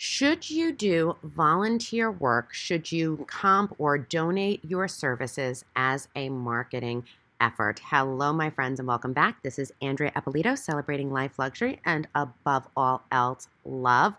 Should you do volunteer work? Should you comp or donate your services as a marketing effort? Hello, my friends, and welcome back. This is Andrea Eppolito celebrating life luxury and above all else, love.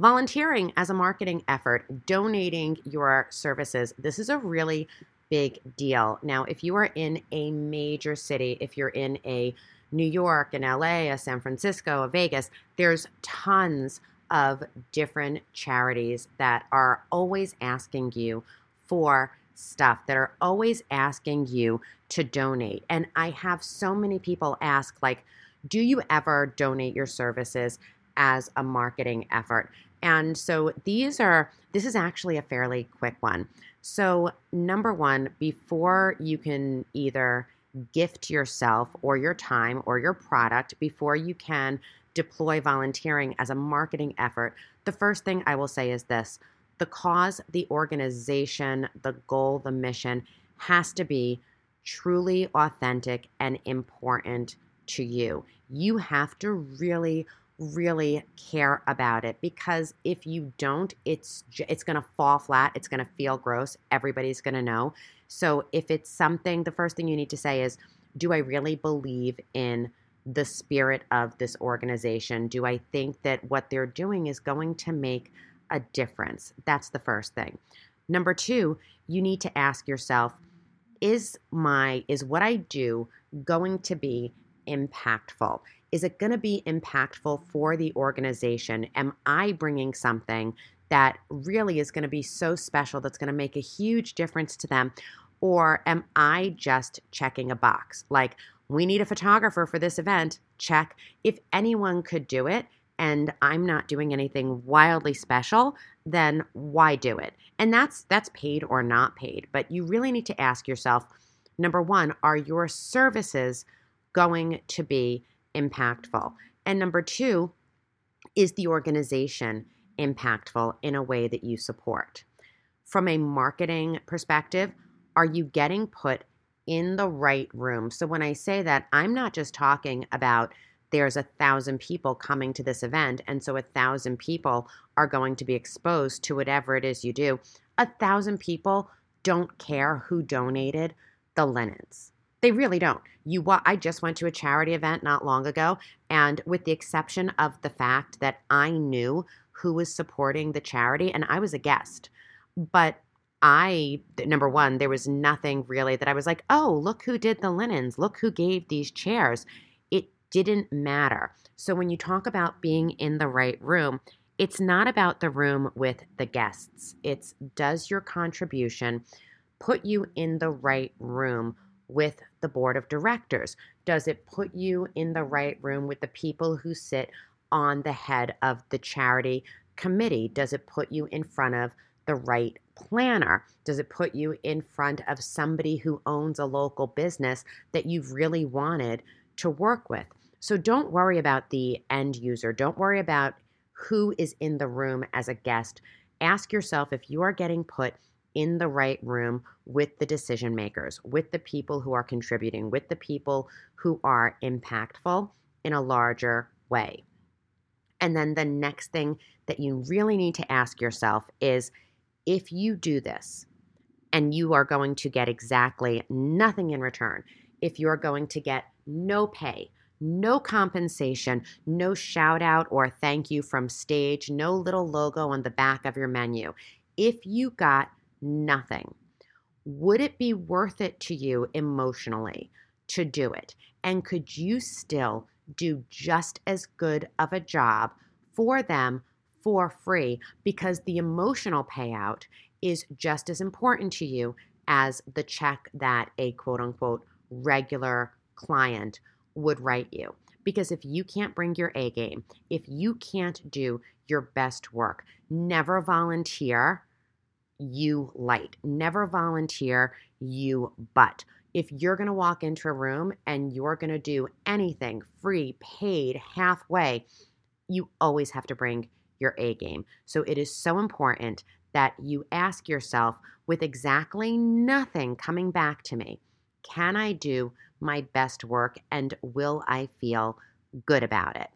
Volunteering as a marketing effort, donating your services. This is a really big deal. Now, if you are in a major city, if you're in a New York, an LA, a San Francisco, a Vegas, there's tons of different charities that are always asking you for stuff, that are always asking you to donate. And I have so many people ask, like, do you ever donate your services as a marketing effort? And so these are, this is actually a fairly quick one. So, number one, before you can either gift yourself or your time or your product, before you can deploy volunteering as a marketing effort, the first thing I will say is this the cause, the organization, the goal, the mission has to be truly authentic and important to you. You have to really really care about it because if you don't it's it's going to fall flat it's going to feel gross everybody's going to know so if it's something the first thing you need to say is do i really believe in the spirit of this organization? Do I think that what they're doing is going to make a difference? That's the first thing. Number two, you need to ask yourself, is my is what I do going to be impactful? Is it going to be impactful for the organization? Am I bringing something that really is going to be so special that's going to make a huge difference to them? Or am I just checking a box? Like, we need a photographer for this event. Check. If anyone could do it and I'm not doing anything wildly special, then why do it? And that's that's paid or not paid, but you really need to ask yourself number 1, are your services going to be impactful? And number 2, is the organization impactful in a way that you support? From a marketing perspective, are you getting put in the right room. So when I say that, I'm not just talking about there's a thousand people coming to this event, and so a thousand people are going to be exposed to whatever it is you do. A thousand people don't care who donated the linens. They really don't. You I just went to a charity event not long ago and with the exception of the fact that I knew who was supporting the charity and I was a guest. But I, number one, there was nothing really that I was like, oh, look who did the linens, look who gave these chairs. It didn't matter. So when you talk about being in the right room, it's not about the room with the guests. It's does your contribution put you in the right room with the board of directors? Does it put you in the right room with the people who sit on the head of the charity committee? Does it put you in front of the right planner? Does it put you in front of somebody who owns a local business that you've really wanted to work with? So don't worry about the end user. Don't worry about who is in the room as a guest. Ask yourself if you are getting put in the right room with the decision makers, with the people who are contributing, with the people who are impactful in a larger way. And then the next thing that you really need to ask yourself is if you do this and you are going to get exactly nothing in return, if you're going to get no pay, no compensation, no shout out or thank you from stage, no little logo on the back of your menu, if you got nothing, would it be worth it to you emotionally to do it? And could you still do just as good of a job for them for free because the emotional payout is just as important to you as the check that a quote unquote regular client would write you. Because if you can't bring your A game, if you can't do your best work, never volunteer you light. Never volunteer you but. If you're going to walk into a room and you're going to do anything free, paid, halfway, you always have to bring your A game. So it is so important that you ask yourself with exactly nothing coming back to me, can I do my best work and will I feel good about it?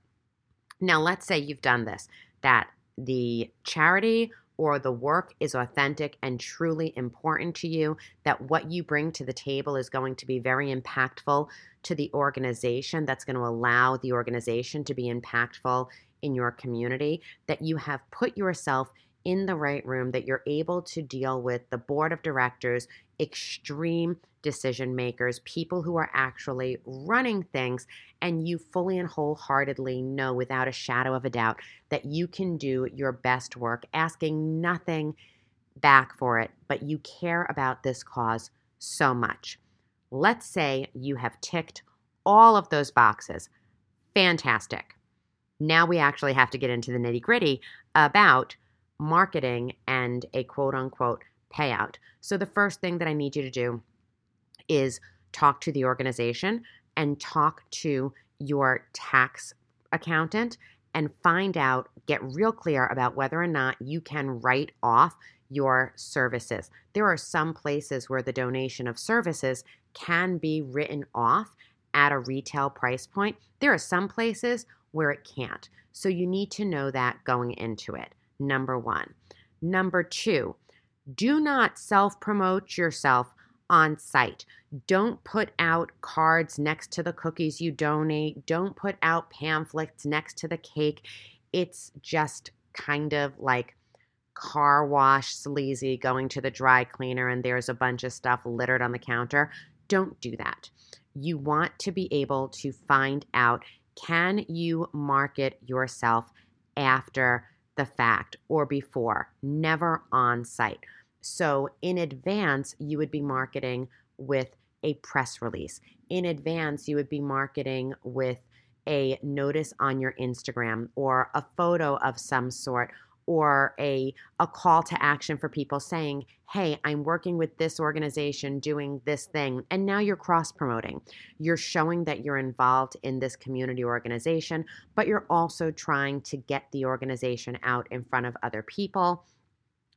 Now, let's say you've done this, that the charity or the work is authentic and truly important to you, that what you bring to the table is going to be very impactful to the organization, that's going to allow the organization to be impactful in your community, that you have put yourself in the right room, that you're able to deal with the board of directors, extreme decision makers, people who are actually running things, and you fully and wholeheartedly know without a shadow of a doubt that you can do your best work, asking nothing back for it, but you care about this cause so much. Let's say you have ticked all of those boxes. Fantastic. Now we actually have to get into the nitty gritty about marketing and a quote unquote payout. So, the first thing that I need you to do is talk to the organization and talk to your tax accountant and find out, get real clear about whether or not you can write off your services. There are some places where the donation of services can be written off at a retail price point. There are some places where it can't. So you need to know that going into it. Number one. Number two, do not self promote yourself on site. Don't put out cards next to the cookies you donate. Don't put out pamphlets next to the cake. It's just kind of like car wash sleazy going to the dry cleaner and there's a bunch of stuff littered on the counter. Don't do that. You want to be able to find out can you market yourself after the fact or before, never on site. So, in advance, you would be marketing with a press release. In advance, you would be marketing with a notice on your Instagram or a photo of some sort or a, a call to action for people saying, Hey, I'm working with this organization doing this thing. And now you're cross promoting. You're showing that you're involved in this community organization, but you're also trying to get the organization out in front of other people.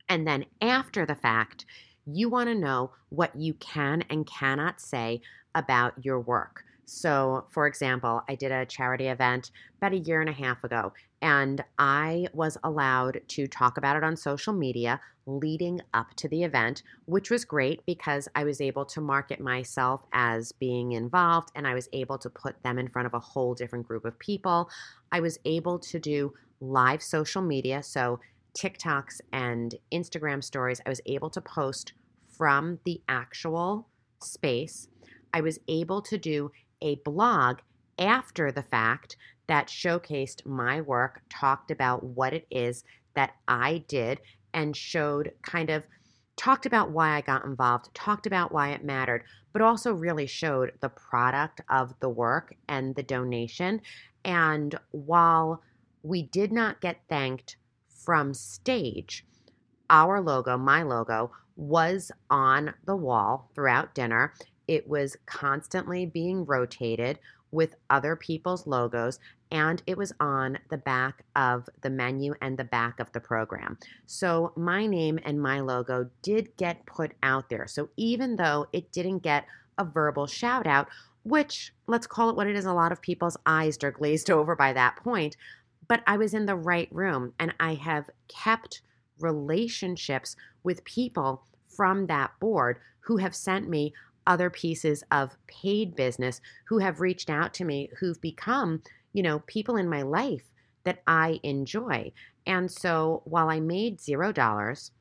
And then after the fact, you want to know what you can and cannot say about your work. So, for example, I did a charity event about a year and a half ago, and I was allowed to talk about it on social media leading up to the event, which was great because I was able to market myself as being involved and I was able to put them in front of a whole different group of people. I was able to do live social media, so TikToks and Instagram stories, I was able to post from the actual space. I was able to do a blog after the fact that showcased my work, talked about what it is that I did, and showed kind of talked about why I got involved, talked about why it mattered, but also really showed the product of the work and the donation. And while we did not get thanked from stage, our logo, my logo, was on the wall throughout dinner. It was constantly being rotated with other people's logos, and it was on the back of the menu and the back of the program. So my name and my logo did get put out there. So even though it didn't get a verbal shout out, which let's call it what it is, a lot of people's eyes are glazed over by that point, but I was in the right room and I have kept relationships with people from that board who have sent me other pieces of paid business who have reached out to me who've become, you know, people in my life that I enjoy. And so while I made zero dollars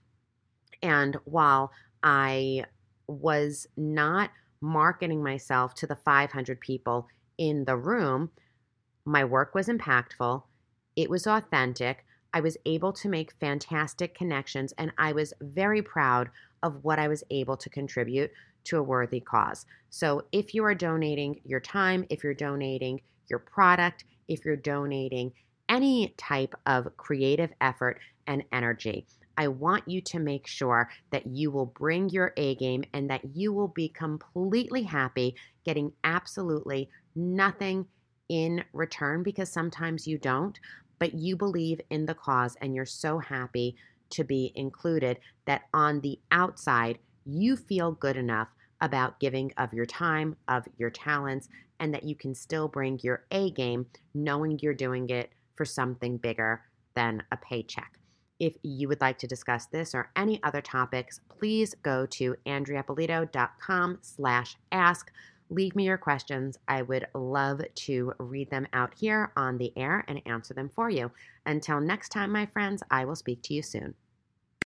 and while I was not marketing myself to the 500 people in the room, my work was impactful, it was authentic. I was able to make fantastic connections, and I was very proud of what I was able to contribute to a worthy cause. So if you are donating your time, if you're donating your product, if you're donating any type of creative effort and energy, I want you to make sure that you will bring your A game and that you will be completely happy getting absolutely nothing in return because sometimes you don't, but you believe in the cause and you're so happy to be included that on the outside, you feel good enough about giving of your time, of your talents, and that you can still bring your A game knowing you're doing it for something bigger than a paycheck. If you would like to discuss this or any other topics, please go to andreaeppolito.com slash ask. Leave me your questions. I would love to read them out here on the air and answer them for you. Until next time, my friends, I will speak to you soon.